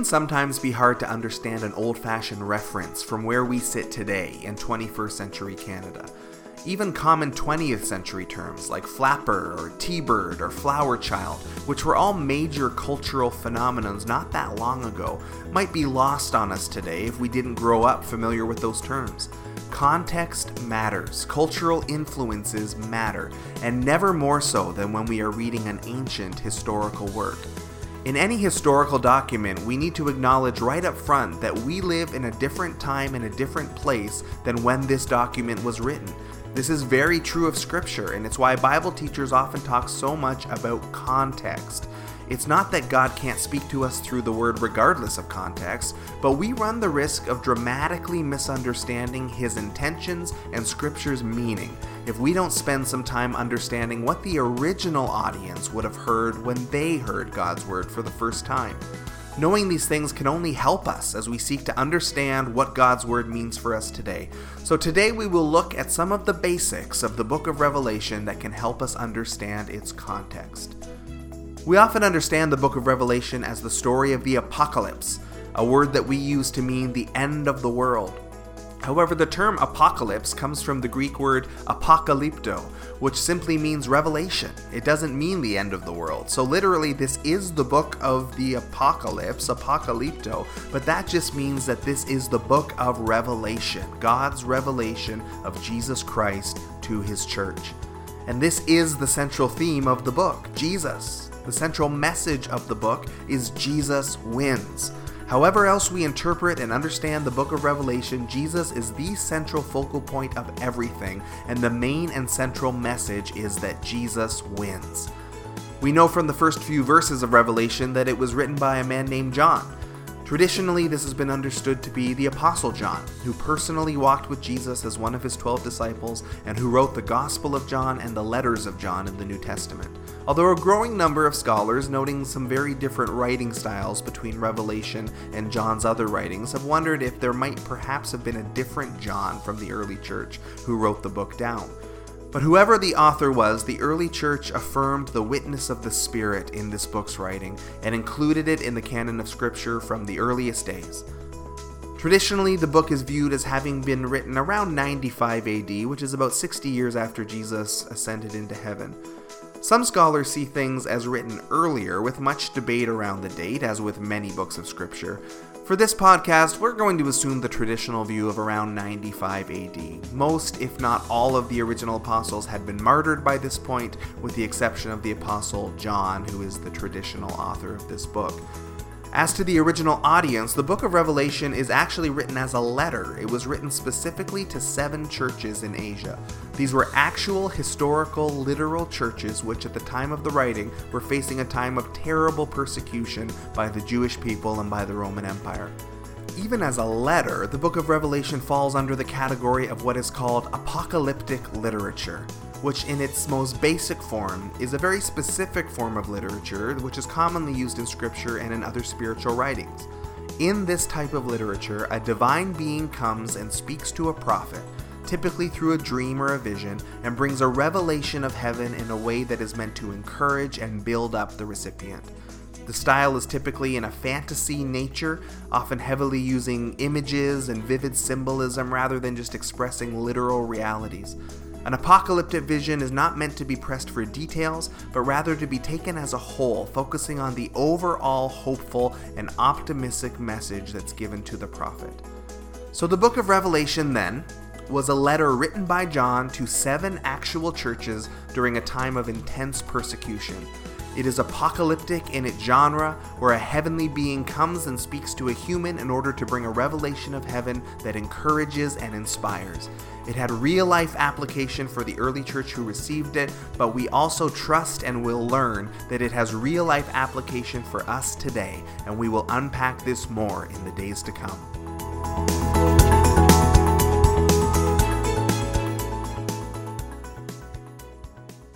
can sometimes be hard to understand an old fashioned reference from where we sit today in 21st century Canada. Even common 20th century terms like flapper or T bird or flower child, which were all major cultural phenomenons not that long ago, might be lost on us today if we didn't grow up familiar with those terms. Context matters, cultural influences matter, and never more so than when we are reading an ancient historical work. In any historical document, we need to acknowledge right up front that we live in a different time and a different place than when this document was written. This is very true of Scripture, and it's why Bible teachers often talk so much about context. It's not that God can't speak to us through the Word regardless of context, but we run the risk of dramatically misunderstanding His intentions and Scripture's meaning if we don't spend some time understanding what the original audience would have heard when they heard God's Word for the first time. Knowing these things can only help us as we seek to understand what God's Word means for us today. So, today we will look at some of the basics of the book of Revelation that can help us understand its context. We often understand the book of Revelation as the story of the apocalypse, a word that we use to mean the end of the world. However, the term apocalypse comes from the Greek word apokalypto, which simply means revelation. It doesn't mean the end of the world. So, literally, this is the book of the apocalypse, apokalypto, but that just means that this is the book of revelation, God's revelation of Jesus Christ to his church. And this is the central theme of the book Jesus. The central message of the book is Jesus wins. However, else we interpret and understand the book of Revelation, Jesus is the central focal point of everything, and the main and central message is that Jesus wins. We know from the first few verses of Revelation that it was written by a man named John. Traditionally, this has been understood to be the Apostle John, who personally walked with Jesus as one of his twelve disciples and who wrote the Gospel of John and the letters of John in the New Testament. Although a growing number of scholars, noting some very different writing styles between Revelation and John's other writings, have wondered if there might perhaps have been a different John from the early church who wrote the book down. But whoever the author was, the early church affirmed the witness of the Spirit in this book's writing and included it in the canon of Scripture from the earliest days. Traditionally, the book is viewed as having been written around 95 AD, which is about 60 years after Jesus ascended into heaven. Some scholars see things as written earlier, with much debate around the date, as with many books of Scripture. For this podcast, we're going to assume the traditional view of around 95 AD. Most, if not all, of the original apostles had been martyred by this point, with the exception of the apostle John, who is the traditional author of this book. As to the original audience, the book of Revelation is actually written as a letter. It was written specifically to seven churches in Asia. These were actual, historical, literal churches which, at the time of the writing, were facing a time of terrible persecution by the Jewish people and by the Roman Empire. Even as a letter, the book of Revelation falls under the category of what is called apocalyptic literature which in its most basic form is a very specific form of literature which is commonly used in scripture and in other spiritual writings. In this type of literature, a divine being comes and speaks to a prophet, typically through a dream or a vision, and brings a revelation of heaven in a way that is meant to encourage and build up the recipient. The style is typically in a fantasy nature, often heavily using images and vivid symbolism rather than just expressing literal realities. An apocalyptic vision is not meant to be pressed for details, but rather to be taken as a whole, focusing on the overall hopeful and optimistic message that's given to the prophet. So, the book of Revelation, then, was a letter written by John to seven actual churches during a time of intense persecution. It is apocalyptic in its genre, where a heavenly being comes and speaks to a human in order to bring a revelation of heaven that encourages and inspires. It had real life application for the early church who received it, but we also trust and will learn that it has real life application for us today, and we will unpack this more in the days to come.